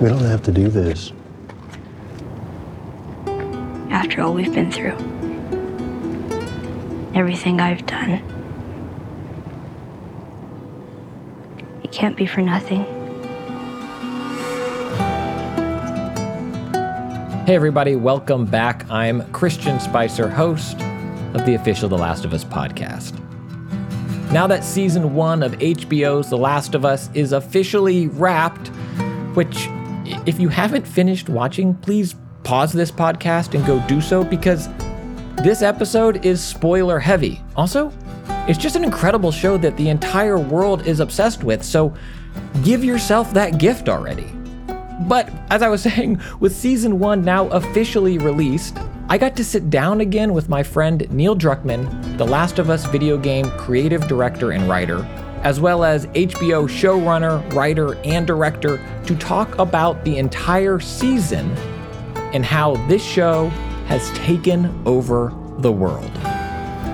We don't have to do this. After all we've been through, everything I've done, it can't be for nothing. Hey, everybody, welcome back. I'm Christian Spicer, host of the official The Last of Us podcast. Now that season one of HBO's The Last of Us is officially wrapped, which, if you haven't finished watching, please pause this podcast and go do so because this episode is spoiler heavy. Also, it's just an incredible show that the entire world is obsessed with, so give yourself that gift already. But as I was saying, with season one now officially released, I got to sit down again with my friend Neil Druckmann, The Last of Us video game creative director and writer, as well as HBO showrunner, writer, and director, to talk about the entire season and how this show has taken over the world.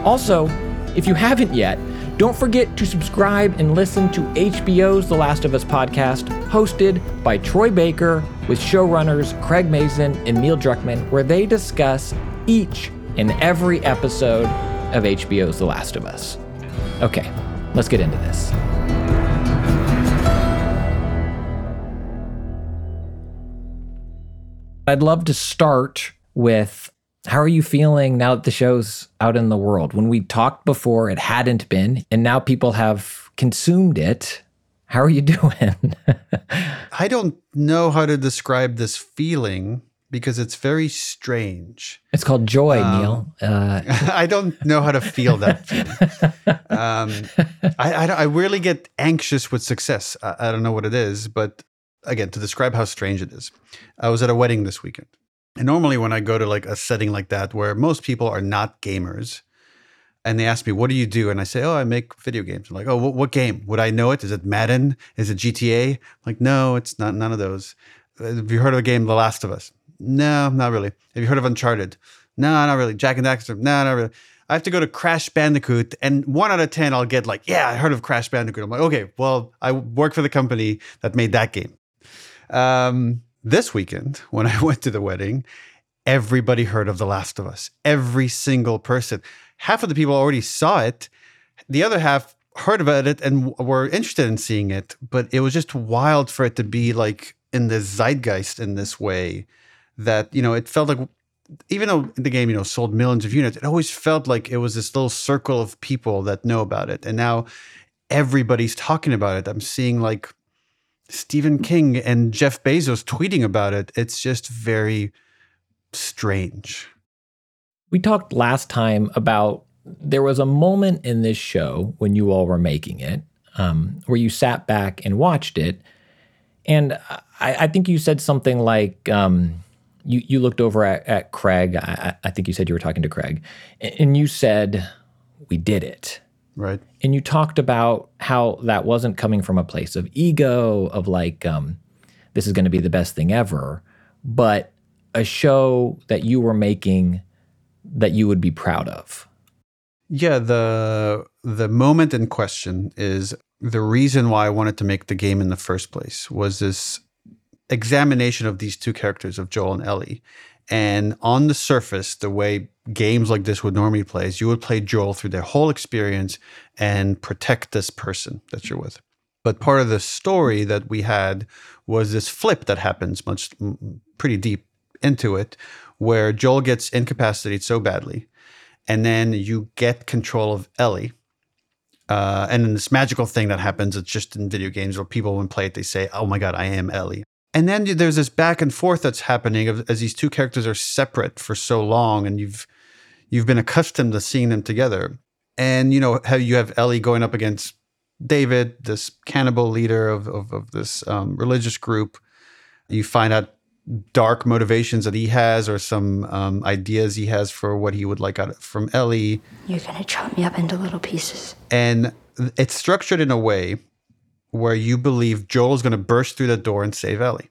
Also, if you haven't yet, don't forget to subscribe and listen to HBO's The Last of Us podcast, hosted by Troy Baker with showrunners Craig Mazin and Neil Druckmann, where they discuss each and every episode of HBO's The Last of Us. Okay, let's get into this. I'd love to start with how are you feeling now that the show's out in the world? When we talked before, it hadn't been, and now people have consumed it. How are you doing? I don't know how to describe this feeling because it's very strange. It's called joy, um, Neil. Uh, I don't know how to feel that feeling. Um, I, I, I, really get anxious with success. I, I don't know what it is, but again, to describe how strange it is, I was at a wedding this weekend. And normally, when I go to like a setting like that where most people are not gamers, and they ask me, "What do you do?" and I say, "Oh, I make video games." I'm like, "Oh, what, what game? Would I know it? Is it Madden? Is it GTA?" I'm like, "No, it's not. None of those." Have you heard of a game, The Last of Us? No, not really. Have you heard of Uncharted? No, not really. Jak and Daxter? No, not really. I have to go to Crash Bandicoot, and one out of ten, I'll get like, "Yeah, I heard of Crash Bandicoot." I'm like, "Okay, well, I work for the company that made that game." Um, this weekend, when I went to the wedding, everybody heard of The Last of Us. Every single person. Half of the people already saw it. The other half heard about it and were interested in seeing it, but it was just wild for it to be like in the zeitgeist in this way that, you know, it felt like even though the game, you know, sold millions of units, it always felt like it was this little circle of people that know about it. And now everybody's talking about it. I'm seeing like Stephen King and Jeff Bezos tweeting about it. It's just very strange. We talked last time about there was a moment in this show when you all were making it um, where you sat back and watched it. And I, I think you said something like, um, you, you looked over at, at Craig. I, I think you said you were talking to Craig, and you said, We did it. Right. And you talked about how that wasn't coming from a place of ego, of like, um, this is going to be the best thing ever, but a show that you were making that you would be proud of. Yeah, the the moment in question is the reason why I wanted to make the game in the first place was this examination of these two characters of Joel and Ellie. And on the surface, the way games like this would normally play is you would play Joel through their whole experience and protect this person that you're with. But part of the story that we had was this flip that happens much pretty deep into it, where Joel gets incapacitated so badly, and then you get control of Ellie. Uh, and then this magical thing that happens, it's just in video games where people, when play it, they say, "Oh my god, I am Ellie." And then there's this back and forth that's happening as these two characters are separate for so long, and you've you've been accustomed to seeing them together. And you know how you have Ellie going up against David, this cannibal leader of of, of this um, religious group. You find out dark motivations that he has, or some um, ideas he has for what he would like out of, from Ellie. You're gonna chop me up into little pieces. And it's structured in a way where you believe Joel is going to burst through the door and save Ellie.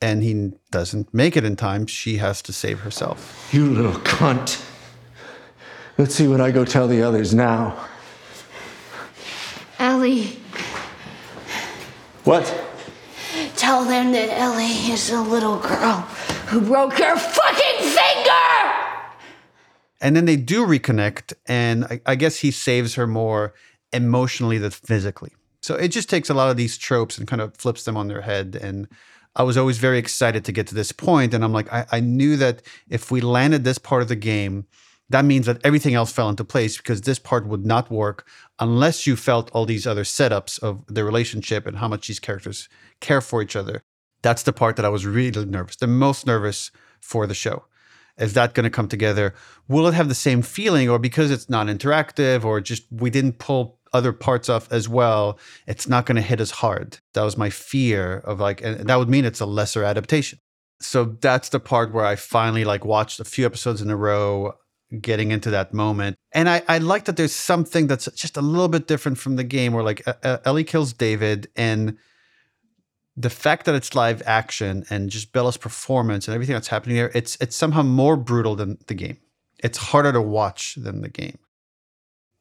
And he doesn't make it in time. She has to save herself. You little cunt. Let's see what I go tell the others now. Ellie. What? Tell tell them that Ellie is a little girl who broke her fucking finger! And then they do reconnect, and I, I guess he saves her more emotionally than physically. So it just takes a lot of these tropes and kind of flips them on their head. And I was always very excited to get to this point. And I'm like, I, I knew that if we landed this part of the game, that means that everything else fell into place because this part would not work unless you felt all these other setups of the relationship and how much these characters care for each other. That's the part that I was really nervous, the most nervous for the show. Is that going to come together? Will it have the same feeling, or because it's not interactive, or just we didn't pull other parts off as well, it's not going to hit as hard? That was my fear of like, and that would mean it's a lesser adaptation. So that's the part where I finally like watched a few episodes in a row getting into that moment. And I, I like that there's something that's just a little bit different from the game where like uh, Ellie kills David and the fact that it's live action and just Bella's performance and everything that's happening there, it's it's somehow more brutal than the game. It's harder to watch than the game.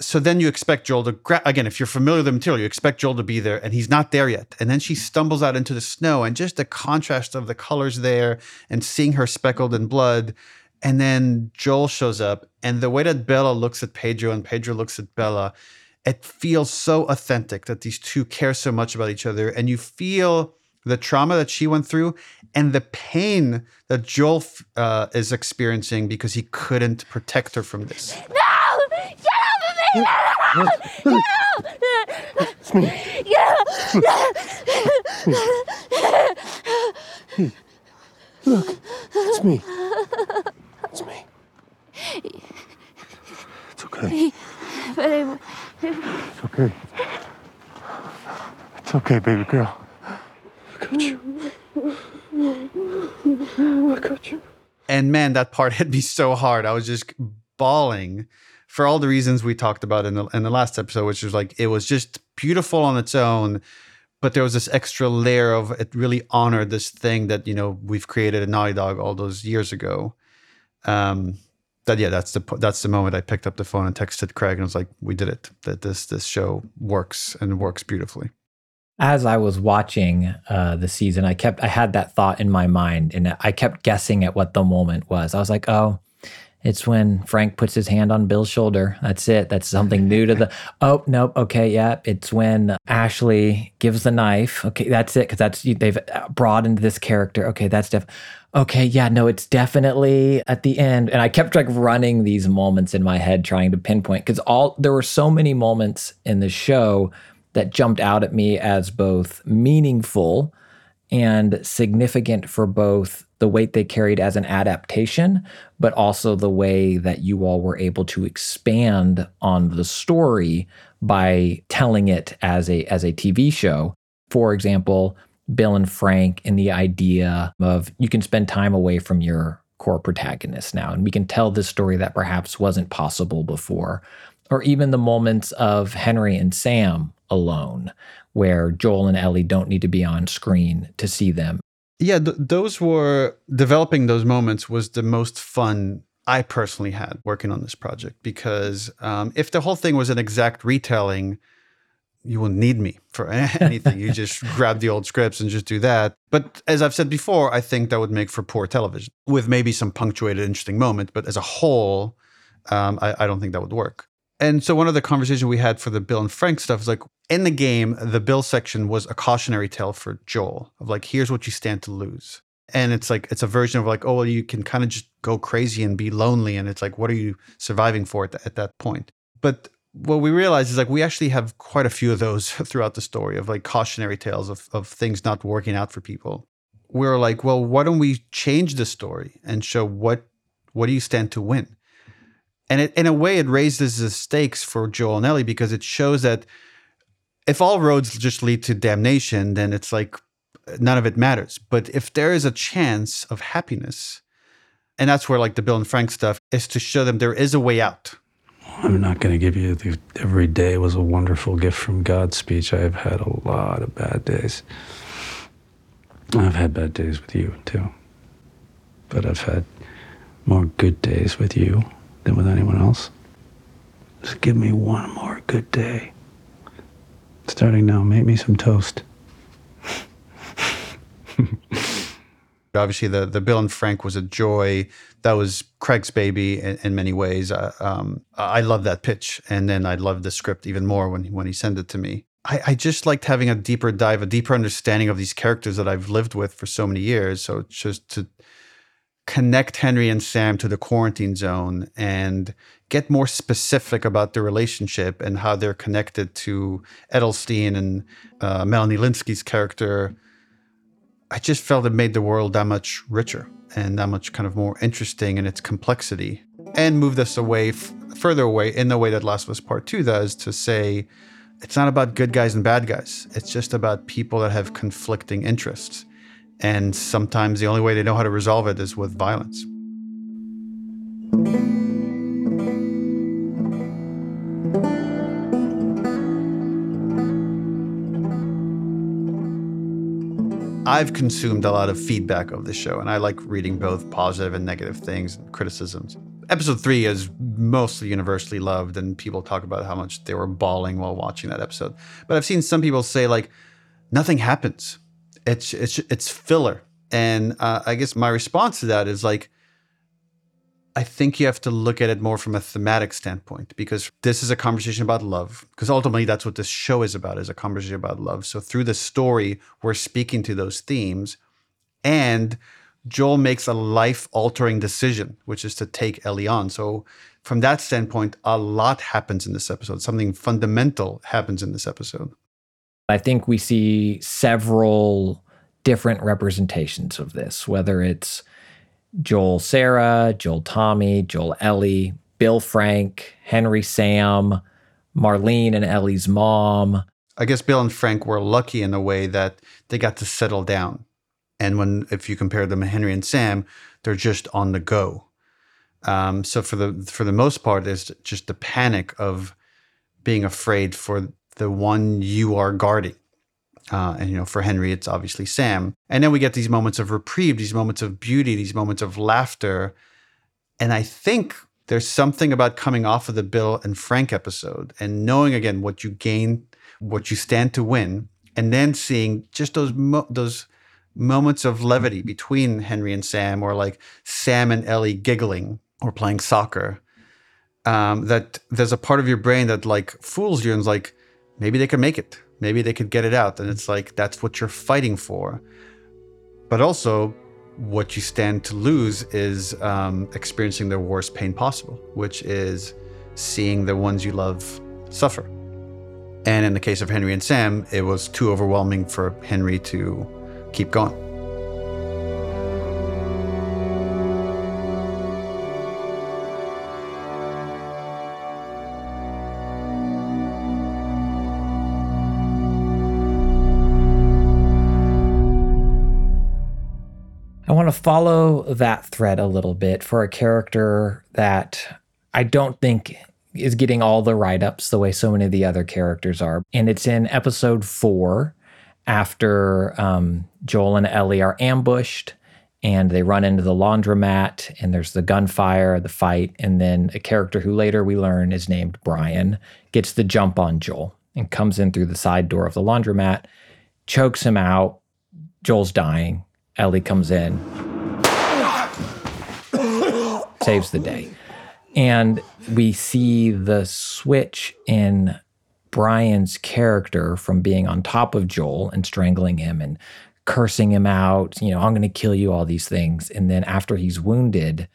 So then you expect Joel to gra- again, if you're familiar with the material, you expect Joel to be there, and he's not there yet. And then she stumbles out into the snow, and just the contrast of the colors there, and seeing her speckled in blood, and then Joel shows up, and the way that Bella looks at Pedro and Pedro looks at Bella, it feels so authentic that these two care so much about each other. And you feel the trauma that she went through and the pain that Joel uh, is experiencing because he couldn't protect her from this. No! Of me! It's me. Look, it's me. It's me. It's okay. But I, It's okay. It's okay, baby girl. I got you. I got you. And man, that part hit me so hard. I was just bawling for all the reasons we talked about in the in the last episode, which was like it was just beautiful on its own, but there was this extra layer of it really honored this thing that you know we've created at Naughty Dog all those years ago. Um, that yeah, that's the that's the moment I picked up the phone and texted Craig and was like, "We did it. That this this show works and works beautifully." As I was watching uh, the season, I kept I had that thought in my mind, and I kept guessing at what the moment was. I was like, "Oh, it's when Frank puts his hand on Bill's shoulder. That's it. That's something new to the. Oh nope. Okay, yeah. It's when Ashley gives the knife. Okay, that's it. Because that's they've uh, broadened this character. Okay, that's def okay, yeah, no, it's definitely at the end. And I kept like running these moments in my head trying to pinpoint because all there were so many moments in the show that jumped out at me as both meaningful and significant for both the weight they carried as an adaptation, but also the way that you all were able to expand on the story by telling it as a as a TV show. For example, Bill and Frank and the idea of you can spend time away from your core protagonist now, and we can tell this story that perhaps wasn't possible before. Or even the moments of Henry and Sam alone, where Joel and Ellie don't need to be on screen to see them. Yeah, th- those were developing those moments was the most fun I personally had working on this project because um, if the whole thing was an exact retelling, you wouldn't need me for anything. you just grab the old scripts and just do that. But as I've said before, I think that would make for poor television with maybe some punctuated, interesting moment. But as a whole, um, I, I don't think that would work. And so one of the conversations we had for the Bill and Frank stuff is like in the game, the Bill section was a cautionary tale for Joel of like, here's what you stand to lose. And it's like it's a version of like, oh well, you can kind of just go crazy and be lonely. And it's like, what are you surviving for at, at that point? But what we realize is like we actually have quite a few of those throughout the story of like cautionary tales of, of things not working out for people. We're like, well, why don't we change the story and show what what do you stand to win? And it, in a way, it raises the stakes for Joel and Ellie because it shows that if all roads just lead to damnation, then it's like none of it matters. But if there is a chance of happiness, and that's where like the Bill and Frank stuff is to show them there is a way out I'm not going to give you the every day was a wonderful gift from God speech. I've had a lot of bad days. I've had bad days with you too. But I've had more good days with you than with anyone else. Just give me one more good day. Starting now, make me some toast. Obviously, the the Bill and Frank was a joy. That was Craig's baby in, in many ways. Uh, um, I love that pitch, and then I loved the script even more when when he sent it to me. I, I just liked having a deeper dive, a deeper understanding of these characters that I've lived with for so many years. So just to connect Henry and Sam to the quarantine zone and get more specific about the relationship and how they're connected to Edelstein and uh, Melanie Lynskey's character. I just felt it made the world that much richer and that much kind of more interesting in its complexity and moved us away, f- further away in the way that Last of Us Part 2 does to say it's not about good guys and bad guys. It's just about people that have conflicting interests. And sometimes the only way they know how to resolve it is with violence. I've consumed a lot of feedback of the show, and I like reading both positive and negative things and criticisms. Episode three is mostly universally loved, and people talk about how much they were bawling while watching that episode. But I've seen some people say like, nothing happens. It's it's it's filler, and uh, I guess my response to that is like, I think you have to look at it more from a thematic standpoint because this is a conversation about love. Because ultimately, that's what this show is about: is a conversation about love. So through the story, we're speaking to those themes, and Joel makes a life-altering decision, which is to take Ellie on. So from that standpoint, a lot happens in this episode. Something fundamental happens in this episode. I think we see several different representations of this, whether it's Joel Sarah, Joel Tommy, Joel Ellie, Bill Frank, Henry Sam, Marlene and Ellie's mom. I guess Bill and Frank were lucky in a way that they got to settle down. And when, if you compare them to Henry and Sam, they're just on the go. Um, so for the for the most part, there's just the panic of being afraid for the one you are guarding. Uh, and you know, for Henry, it's obviously Sam. And then we get these moments of reprieve, these moments of beauty, these moments of laughter. And I think there's something about coming off of the Bill and Frank episode and knowing again what you gain, what you stand to win, and then seeing just those mo- those moments of levity between Henry and Sam, or like Sam and Ellie giggling or playing soccer. Um, that there's a part of your brain that like fools you and is like, maybe they could make it. Maybe they could get it out. And it's like that's what you're fighting for. But also what you stand to lose is um, experiencing the worst pain possible which is seeing the ones you love suffer. And in the case of henry and sam it was too overwhelming for henry to keep going to follow that thread a little bit for a character that I don't think is getting all the write ups the way so many of the other characters are. And it's in episode four after um, Joel and Ellie are ambushed and they run into the laundromat and there's the gunfire, the fight. And then a character who later we learn is named Brian gets the jump on Joel and comes in through the side door of the laundromat, chokes him out. Joel's dying. Ellie comes in, saves the day. And we see the switch in Brian's character from being on top of Joel and strangling him and cursing him out, you know, I'm going to kill you, all these things. And then after he's wounded,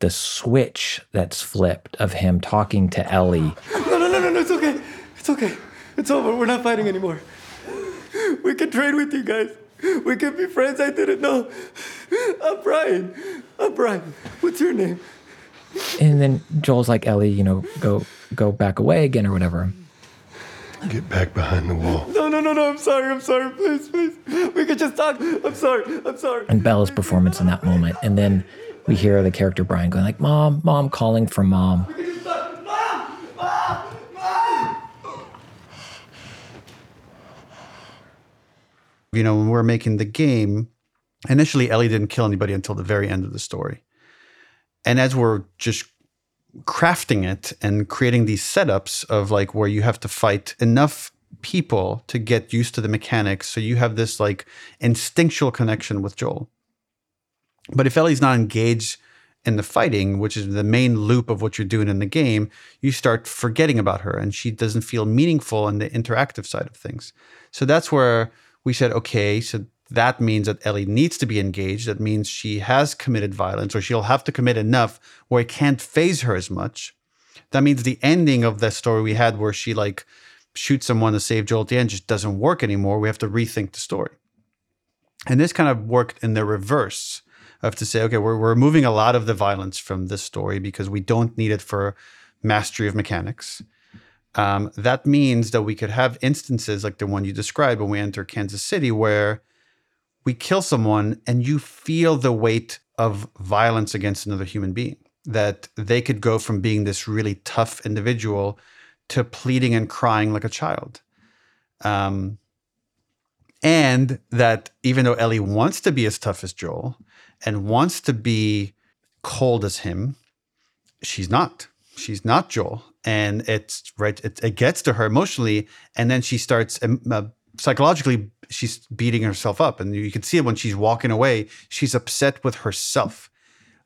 the switch that's flipped of him talking to Ellie. No, no, no, no, no, it's okay. It's okay. It's over. We're not fighting anymore. We can trade with you guys. We could be friends. I didn't know. I'm Brian. I'm Brian. What's your name? And then Joel's like, Ellie, you know, go go back away again or whatever. Get back behind the wall. No, no, no, no. I'm sorry. I'm sorry. Please, please. We could just talk. I'm sorry. I'm sorry. And Bella's performance in that moment. And then we hear the character Brian going like, Mom, Mom, calling for mom. We can just talk. Mom! You know, when we we're making the game, initially Ellie didn't kill anybody until the very end of the story. And as we're just crafting it and creating these setups of like where you have to fight enough people to get used to the mechanics, so you have this like instinctual connection with Joel. But if Ellie's not engaged in the fighting, which is the main loop of what you're doing in the game, you start forgetting about her and she doesn't feel meaningful in the interactive side of things. So that's where we said, okay, so that means that Ellie needs to be engaged. That means she has committed violence or she'll have to commit enough where it can't faze her as much. That means the ending of that story we had where she like shoots someone to save Joel at the end just doesn't work anymore. We have to rethink the story. And this kind of worked in the reverse of to say, okay, we're, we're removing a lot of the violence from this story because we don't need it for mastery of mechanics. Um, that means that we could have instances like the one you described when we enter Kansas City, where we kill someone and you feel the weight of violence against another human being. That they could go from being this really tough individual to pleading and crying like a child. Um, and that even though Ellie wants to be as tough as Joel and wants to be cold as him, she's not. She's not Joel, and it's right. It, it gets to her emotionally, and then she starts um, uh, psychologically. She's beating herself up, and you can see it when she's walking away. She's upset with herself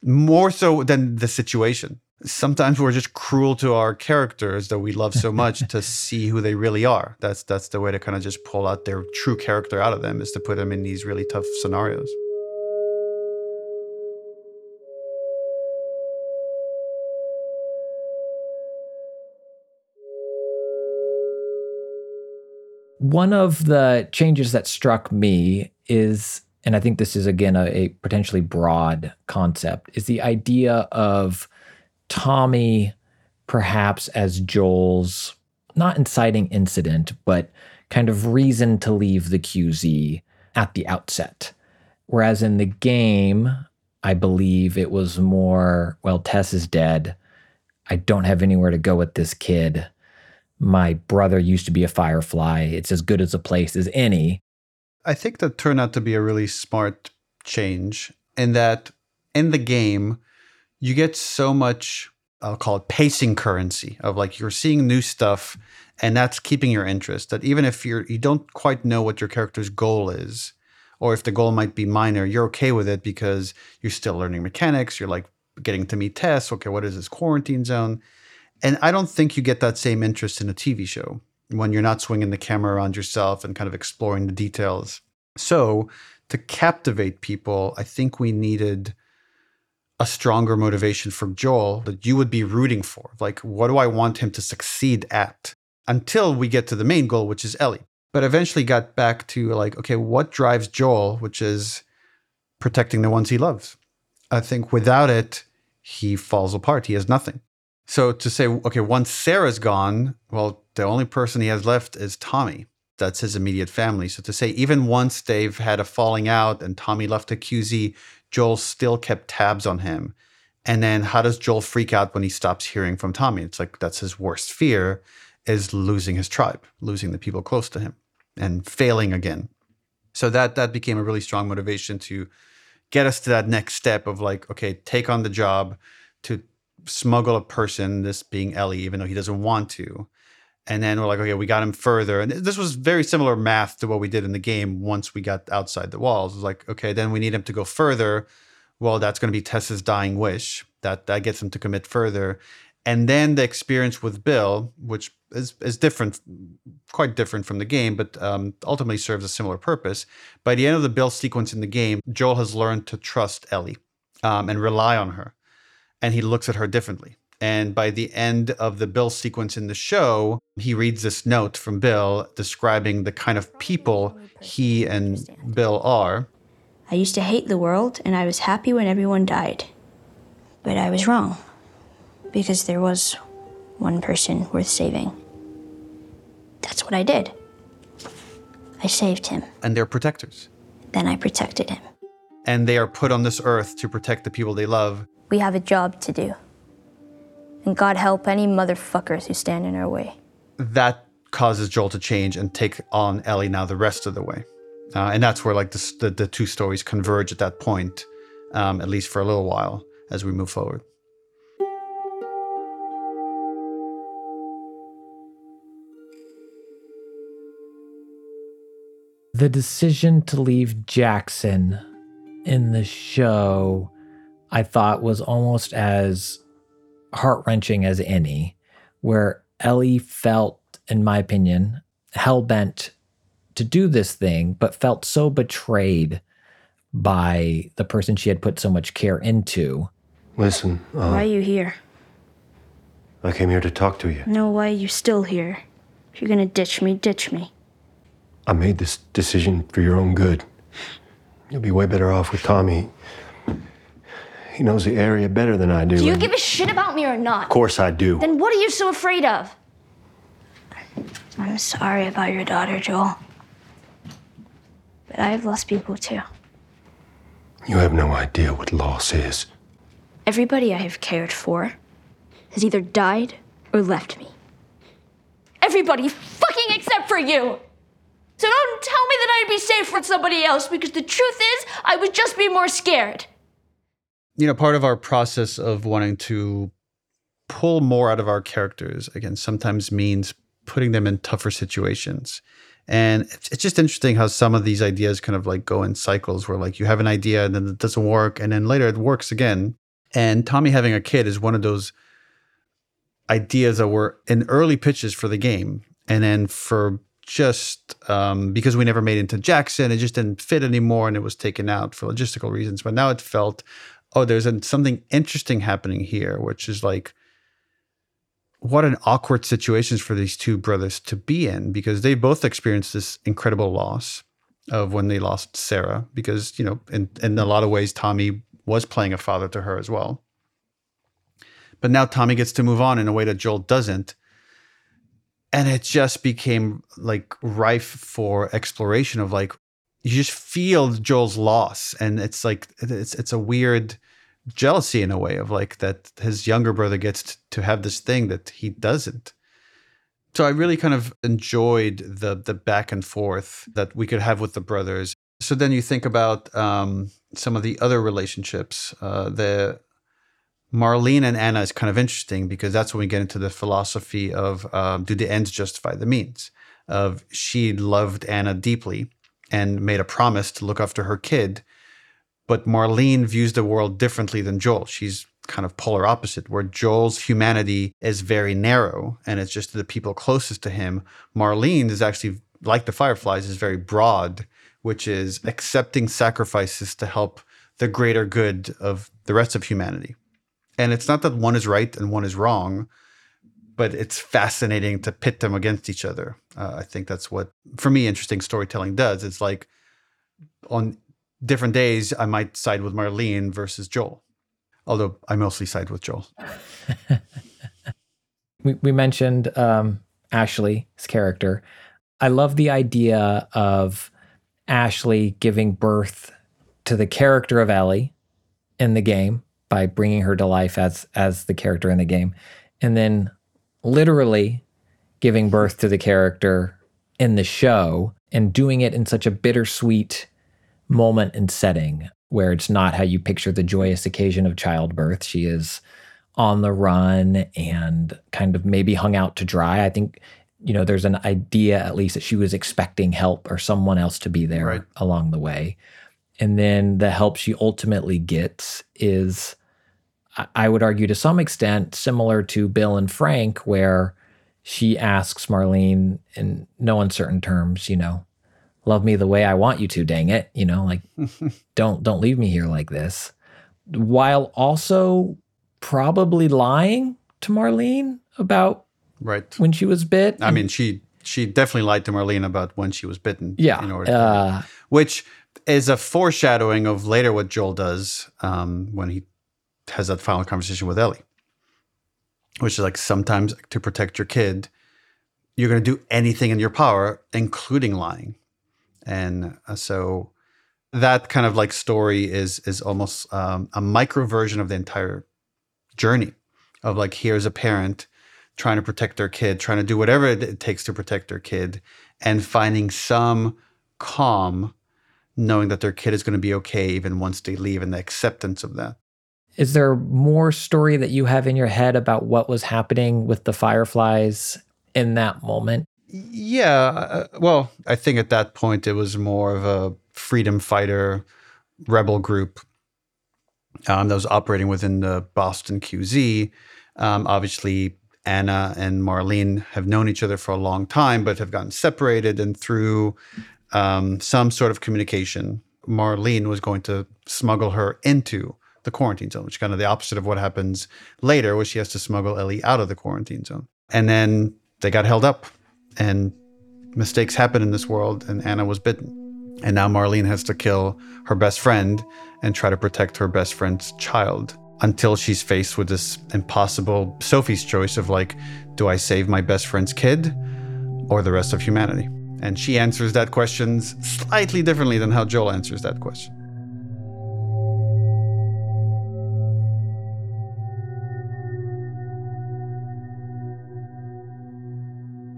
more so than the situation. Sometimes we're just cruel to our characters that we love so much to see who they really are. That's that's the way to kind of just pull out their true character out of them is to put them in these really tough scenarios. One of the changes that struck me is, and I think this is again a, a potentially broad concept, is the idea of Tommy perhaps as Joel's not inciting incident, but kind of reason to leave the QZ at the outset. Whereas in the game, I believe it was more, well, Tess is dead. I don't have anywhere to go with this kid. My brother used to be a firefly. It's as good as a place as any. I think that turned out to be a really smart change in that in the game, you get so much, I'll call it pacing currency of like you're seeing new stuff and that's keeping your interest. That even if you're, you don't quite know what your character's goal is, or if the goal might be minor, you're okay with it because you're still learning mechanics. You're like getting to meet Tess. Okay, what is this quarantine zone? And I don't think you get that same interest in a TV show when you're not swinging the camera around yourself and kind of exploring the details. So, to captivate people, I think we needed a stronger motivation for Joel that you would be rooting for. Like, what do I want him to succeed at? Until we get to the main goal, which is Ellie. But eventually got back to like, okay, what drives Joel, which is protecting the ones he loves. I think without it, he falls apart. He has nothing. So to say, okay, once Sarah's gone, well, the only person he has left is Tommy. That's his immediate family. So to say, even once they've had a falling out and Tommy left the QZ, Joel still kept tabs on him. And then how does Joel freak out when he stops hearing from Tommy? It's like that's his worst fear is losing his tribe, losing the people close to him and failing again. So that that became a really strong motivation to get us to that next step of like, okay, take on the job to smuggle a person, this being Ellie, even though he doesn't want to. And then we're like, okay, we got him further. And this was very similar math to what we did in the game once we got outside the walls. It was like, okay, then we need him to go further. Well, that's going to be Tess's dying wish. That that gets him to commit further. And then the experience with Bill, which is, is different, quite different from the game, but um, ultimately serves a similar purpose. By the end of the Bill sequence in the game, Joel has learned to trust Ellie um, and rely on her. And he looks at her differently. And by the end of the Bill sequence in the show, he reads this note from Bill describing the kind of people he and Bill are. I used to hate the world, and I was happy when everyone died. But I was wrong, because there was one person worth saving. That's what I did. I saved him. And they're protectors. Then I protected him. And they are put on this earth to protect the people they love. We have a job to do. And God help any motherfuckers who stand in our way. That causes Joel to change and take on Ellie now the rest of the way. Uh, and that's where like the, the, the, two stories converge at that point, um, at least for a little while as we move forward. The decision to leave Jackson in the show I thought was almost as heart wrenching as any, where Ellie felt, in my opinion, hell bent to do this thing, but felt so betrayed by the person she had put so much care into. Listen, uh, Why are you here? I came here to talk to you. No, why are you still here? If you're gonna ditch me, ditch me. I made this decision for your own good. You'll be way better off with Tommy. He knows the area better than I do. Do you and- give a shit about me or not? Of course I do. Then what are you so afraid of? I'm sorry about your daughter, Joel. But I have lost people too. You have no idea what loss is. Everybody I have cared for has either died or left me. Everybody fucking except for you! So don't tell me that I'd be safe with somebody else because the truth is, I would just be more scared. You know, part of our process of wanting to pull more out of our characters, again, sometimes means putting them in tougher situations. And it's, just interesting how some of these ideas kind of like go in cycles where like you have an idea and then it doesn't work and then later it works again. And Tommy having a kid is one of those ideas that were in early pitches for the game. And then for just um, because we never made it into Jackson, it just didn't fit anymore and it was taken out for logistical reasons. But now it felt, oh, there's an, something interesting happening here, which is like, what an awkward situations for these two brothers to be in because they both experienced this incredible loss of when they lost Sarah because you know in in a lot of ways Tommy was playing a father to her as well. But now Tommy gets to move on in a way that Joel doesn't. And it just became like rife for exploration of like you just feel Joel's loss and it's like it's it's a weird jealousy in a way of like that his younger brother gets to have this thing that he doesn't. So I really kind of enjoyed the the back and forth that we could have with the brothers. So then you think about um, some of the other relationships. Uh, the Marlene and Anna is kind of interesting because that's when we get into the philosophy of um, do the ends justify the means? Of she loved Anna deeply and made a promise to look after her kid, but Marlene views the world differently than Joel. She's kind of polar opposite, where Joel's humanity is very narrow and it's just the people closest to him. Marlene is actually, like the Fireflies, is very broad, which is accepting sacrifices to help the greater good of the rest of humanity. And it's not that one is right and one is wrong, but it's fascinating to pit them against each other. Uh, I think that's what, for me, interesting storytelling does. It's like on different days, I might side with Marlene versus Joel, although I mostly side with Joel. we, we mentioned um, Ashley's character. I love the idea of Ashley giving birth to the character of Ellie in the game by bringing her to life as as the character in the game, and then literally giving birth to the character in the show and doing it in such a bittersweet moment and setting where it's not how you picture the joyous occasion of childbirth. She is on the run and kind of maybe hung out to dry. I think, you know, there's an idea at least that she was expecting help or someone else to be there Right. along the way. And then the help she ultimately gets is, I- would argue to some extent, similar to Bill and Frank, where she asks Marlene in no uncertain terms, you know, love me the way I want you to, dang it. You know, like don't don't leave me here like this. While also probably lying to Marlene about Right. when she was bit. I mean, she she definitely lied to Marlene about when she was bitten. yeah. In order to, uh, which is a foreshadowing of later what Joel does um, when he has that final conversation with Ellie, which is like sometimes to protect your kid, you're going to do anything in your power, including lying, and uh, so that kind of like story is is almost um, a micro version of the entire journey of like here's a parent trying to protect their kid, trying to do whatever it it takes to protect their kid, and finding some calm, knowing that their kid is going to be okay even once they leave, and the acceptance of that. Is there more story that you have in your head about what was happening with the fireflies in that moment? Yeah, uh, well, I think at that point it was more of a freedom fighter rebel group um, that was operating within the Boston QZ. Um, obviously, Anna and Marlene have known each other for a long time, but have gotten separated. And through um, some sort of communication, Marlene was going to smuggle her into the quarantine zone, which is kind of the opposite of what happens later, where she has to smuggle Ellie out of the quarantine zone. And then they got held up, and mistakes happen in this world, and Anna was bitten. And now Marlene has to kill her best friend and try to protect her best friend's child until she's faced with this impossible Sophie's choice of like, do I save my best friend's kid or the rest of humanity? And she answers that question slightly differently than how Joel answers that question.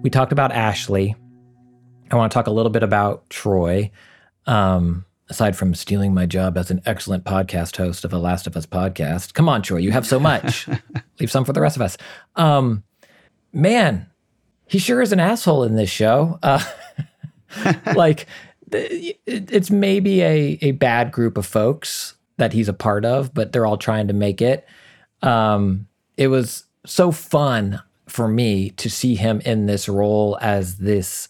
We talked about Ashley. I want to talk a little bit about Troy. Um, aside from stealing my job as an excellent podcast host of a Last of Us podcast. Come on, Troy, you have so much. Leave some for the rest of us. Um, man, he sure is an asshole in this show. Uh, like, it's maybe a, a bad group of folks that he's a part of, but they're all trying to make it. Um, it was so fun for me to see him in this role as this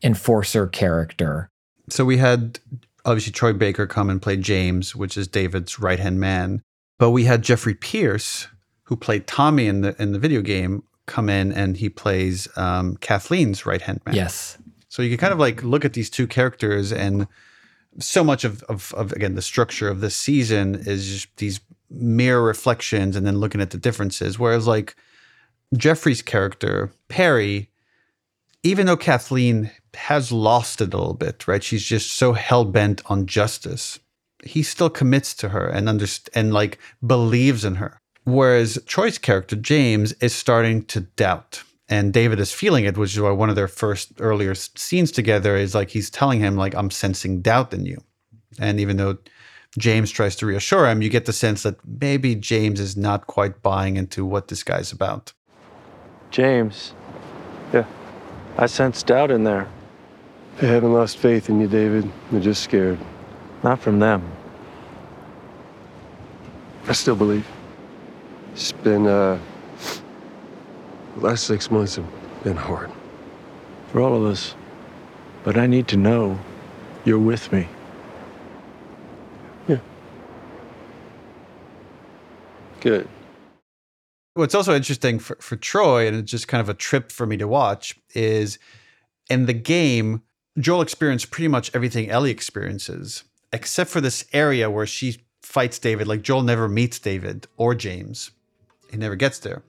enforcer character. So we had obviously Troy Baker come and play James, which is David's right hand man. But we had Jeffrey Pierce, who played Tommy in the in the video game, come in and he plays um, Kathleen's right hand man. Yes. So you can kind of like look at these two characters, and so much of, of, of again the structure of this season is just these mirror reflections, and then looking at the differences. Whereas like Jeffrey's character Perry, even though Kathleen has lost it a little bit, right? She's just so hell bent on justice. He still commits to her and underst- and like believes in her. Whereas Troy's character James is starting to doubt, and David is feeling it, which is why one of their first earlier scenes together is like he's telling him like I'm sensing doubt in you, and even though James tries to reassure him, you get the sense that maybe James is not quite buying into what this guy's about. James. Yeah. I sense doubt in there. They haven't lost faith in you, David. They're just scared. Not from them. I still believe. It's been, uh, the last six months have been hard. For all of us. But I need to know you're with me. Yeah. Good. What's also interesting for, for Troy, and it's just kind of a trip for me to watch, is in the game, Joel experienced pretty much everything Ellie experiences, except for this area where she fights David. Like Joel never meets David or James, he never gets there.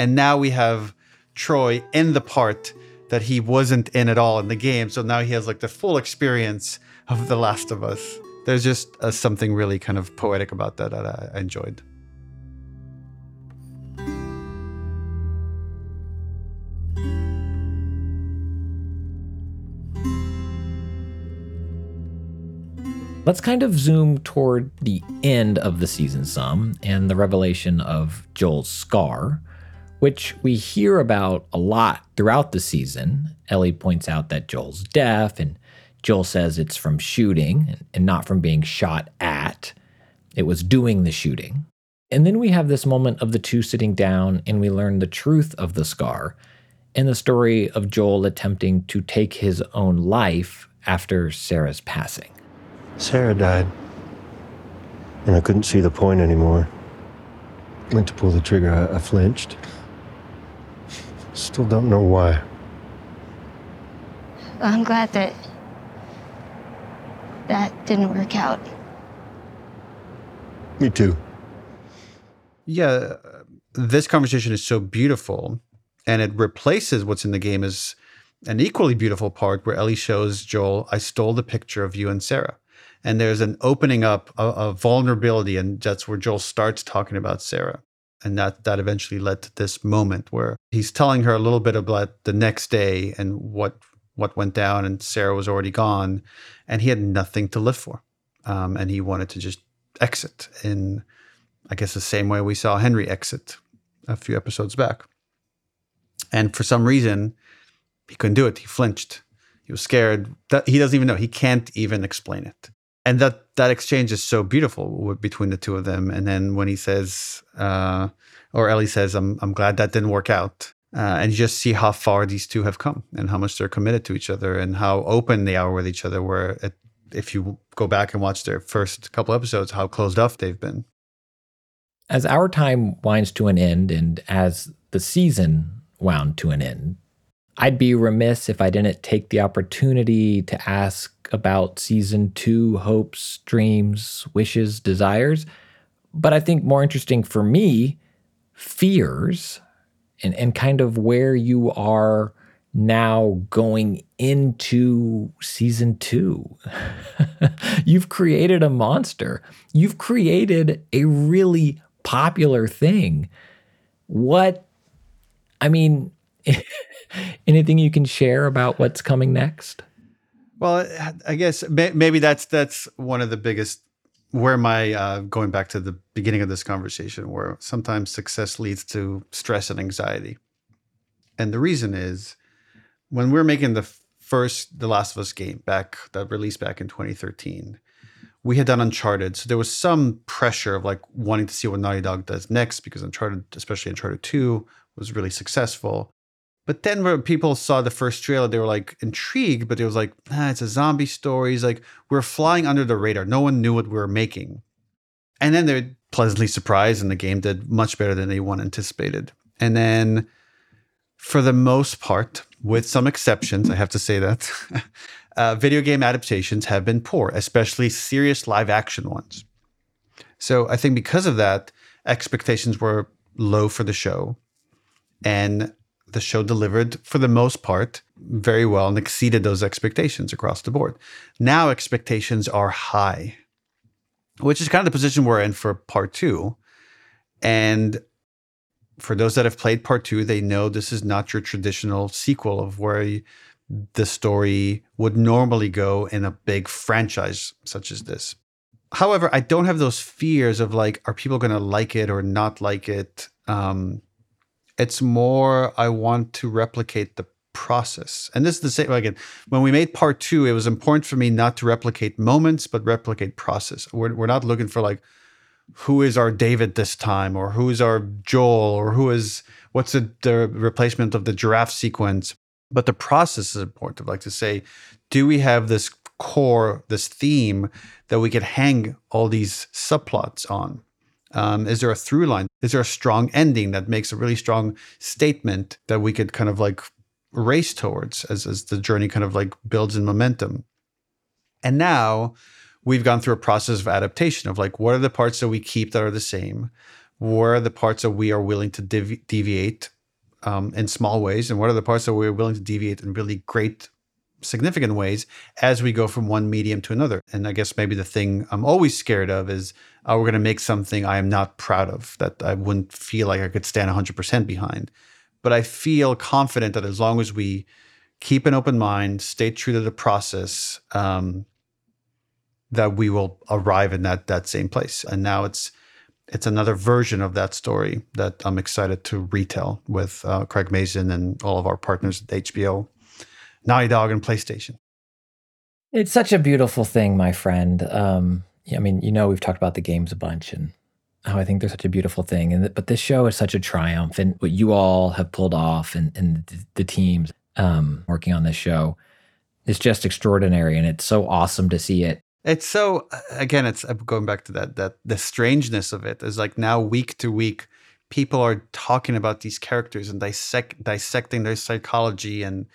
And now we have Troy in the part that he wasn't in at all in the game. So now he has like the full experience of The Last of Us. There's just uh, something really kind of poetic about that that I, I enjoyed. Let's kind of zoom toward the end of the season some and the revelation of Joel's scar, which we hear about a lot throughout the season. Ellie points out that Joel's deaf, and Joel says it's from shooting and not from being shot at. It was doing the shooting. And then we have this moment of the two sitting down and we learn the truth of the scar and the story of Joel attempting to take his own life after Sarah's passing. Sarah died. And I couldn't see the point anymore. Went to pull the trigger, I, I flinched. Still don't know why. I'm glad that that didn't work out. Me too. yeah, this conversation is so beautiful, and it replaces what's in the game as an equally beautiful part where Ellie shows Joel, "I stole the picture of you and Sarah," and there's an opening up of, vulnerability, and that's where Joel starts talking about Sarah, and that that eventually led to this moment where he's telling her a little bit about the next day and what what went down, and Sarah was already gone, and he had nothing to live for, um, and he wanted to just exit in I guess the same way we saw Henry exit a few episodes back. And for some reason, he couldn't do it. He flinched. He was scared. He doesn't even know. He can't even explain it. And that that exchange is so beautiful between the two of them. And then when he says, uh, or Ellie says, "I'm I'm glad that didn't work out," uh, and you just see how far these two have come and how much they're committed to each other and how open they are with each other. Where it, if you go back and watch their first couple episodes, how closed off they've been. As our time winds to an end and as the season wound to an end, I'd be remiss if I didn't take the opportunity to ask about season two hopes, dreams, wishes, desires. But I think more interesting for me, fears and, and kind of where you are now going into season two. You've created a monster, you've created a really popular thing. What, I mean, anything you can share about what's coming next? Well, I guess maybe that's that's one of the biggest where my uh, going back to the beginning of this conversation, where sometimes success leads to stress and anxiety, and the reason is when we're making the first The Last of Us game back that released back in 2013, we had done Uncharted, so there was some pressure of like wanting to see what Naughty Dog does next because Uncharted, especially Uncharted 2, was really successful. But then when people saw the first trailer, they were like intrigued, but it was like, ah, it's a zombie story. It's like we're flying under the radar. No one knew what we were making. And then they're pleasantly surprised, and the game did much better than anyone anticipated. And then, for the most part, with some exceptions, I have to say that uh, video game adaptations have been poor, especially serious live action ones. So I think because of that, expectations were low for the show. And the show delivered for the most part very well and exceeded those expectations across the board. Now expectations are high, which is kind of the position we're in for part two. And for those that have played part two, they know this is not your traditional sequel of where the story would normally go in a big franchise such as this. However, I don't have those fears of like, are people going to like it or not like it? Um, it's more I want to replicate the process. And this is the same again. When we made part two, it was important for me not to replicate moments, but replicate process. We're, we're not looking for like who is our David this time, or who is our Joel, or who is what's the, the replacement of the giraffe sequence. But the process is important. Like to say, do we have this core, this theme that we could hang all these subplots on? Um, is there a through line? Is there a strong ending that makes a really strong statement that we could kind of like race towards as, as the journey kind of like builds in momentum? And now we've gone through a process of adaptation of like, what are the parts that we keep that are the same? What are the parts that we are willing to devi- deviate um, in small ways? And what are the parts that we're willing to deviate in really great significant ways as we go from one medium to another. And I guess maybe the thing I'm always scared of is uh, we're going to make something I am not proud of, that I wouldn't feel like I could stand 100% behind. But I feel confident that as long as we keep an open mind, stay true to the process, um, that we will arrive in that that same place. And now it's it's another version of that story that I'm excited to retell with uh, Craig Mazin and all of our partners at HBO. Naughty Dog and PlayStation. It's such a beautiful thing, my friend. Um, I mean, you know, we've talked about the games a bunch and how I think they're such a beautiful thing. And but this show is such a triumph, and what you all have pulled off, and and the, the teams um, working on this show is just extraordinary, and it's so awesome to see it. It's so again, it's going back to that that the strangeness of it is like now week to week, people are talking about these characters and dissect dissecting their psychology and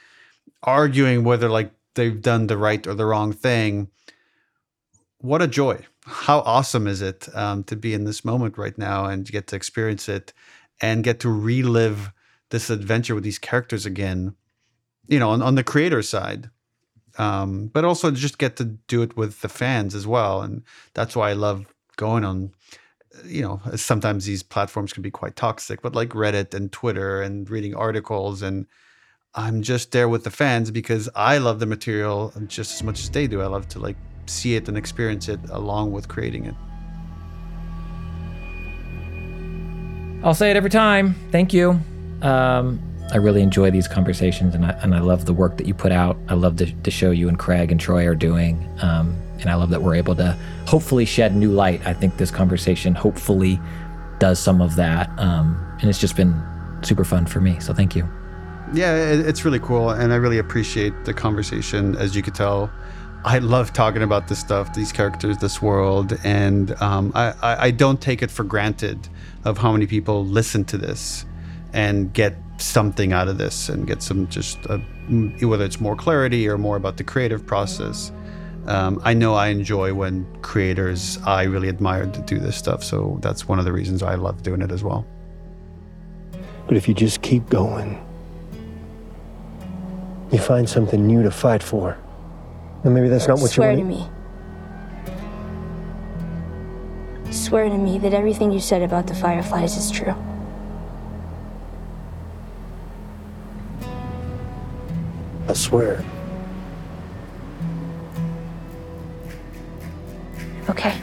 arguing whether like they've done the right or the wrong thing. What a joy. How awesome is it um, to be in this moment right now and get to experience it and get to relive this adventure with these characters again, you know, on, on the creator side. Um, but also just get to do it with the fans as well. And that's why I love going on, you know, sometimes these platforms can be quite toxic, but like Reddit and Twitter and reading articles and I'm just there with the fans because I love the material just as much as they do. I love to like see it and experience it along with creating it. I'll say it every time. Thank you. Um, I really enjoy these conversations, and I, and I love the work that you put out. I love the, the show you and Craig and Troy are doing, um, and I love that we're able to hopefully shed new light. I think this conversation hopefully does some of that, um, and it's just been super fun for me. So thank you. Yeah, it, it's really cool, and I really appreciate the conversation. As you could tell, I love talking about this stuff, these characters, this world, and um, I, I, I don't take it for granted of how many people listen to this and get something out of this and get some just uh, whether it's more clarity or more about the creative process. Um, I know I enjoy when creators I really admire to do this stuff, so that's one of the reasons I love doing it as well. But if you just keep going, you find something new to fight for. And maybe that's not what Swear you want. Swear to me. Swear to me that everything you said about the Fireflies is true. I swear. Okay.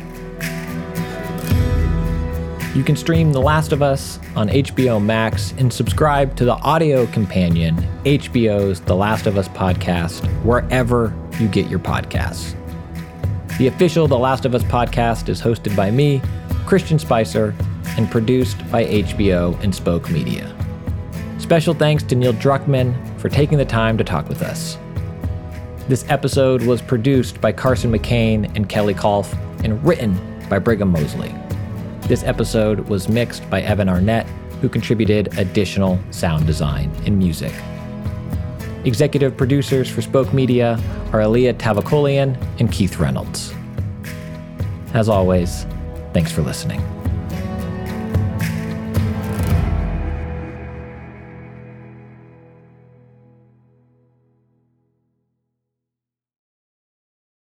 You can stream The Last of Us on HBO Max and subscribe to the audio companion, HBO's The Last of Us podcast, wherever you get your podcasts. The official The Last of Us podcast is hosted by me, Christian Spicer, and produced by HBO and Spoke Media. Special thanks to Neil Druckmann for taking the time to talk with us. This episode was produced by Carson McCain and Kelly Kolf and written by Brigham Mosley. This episode was mixed by Evan Arnett, who contributed additional sound design and music. Executive producers for Spoke Media are Alia Tavakolian and Keith Reynolds. As always, thanks for listening.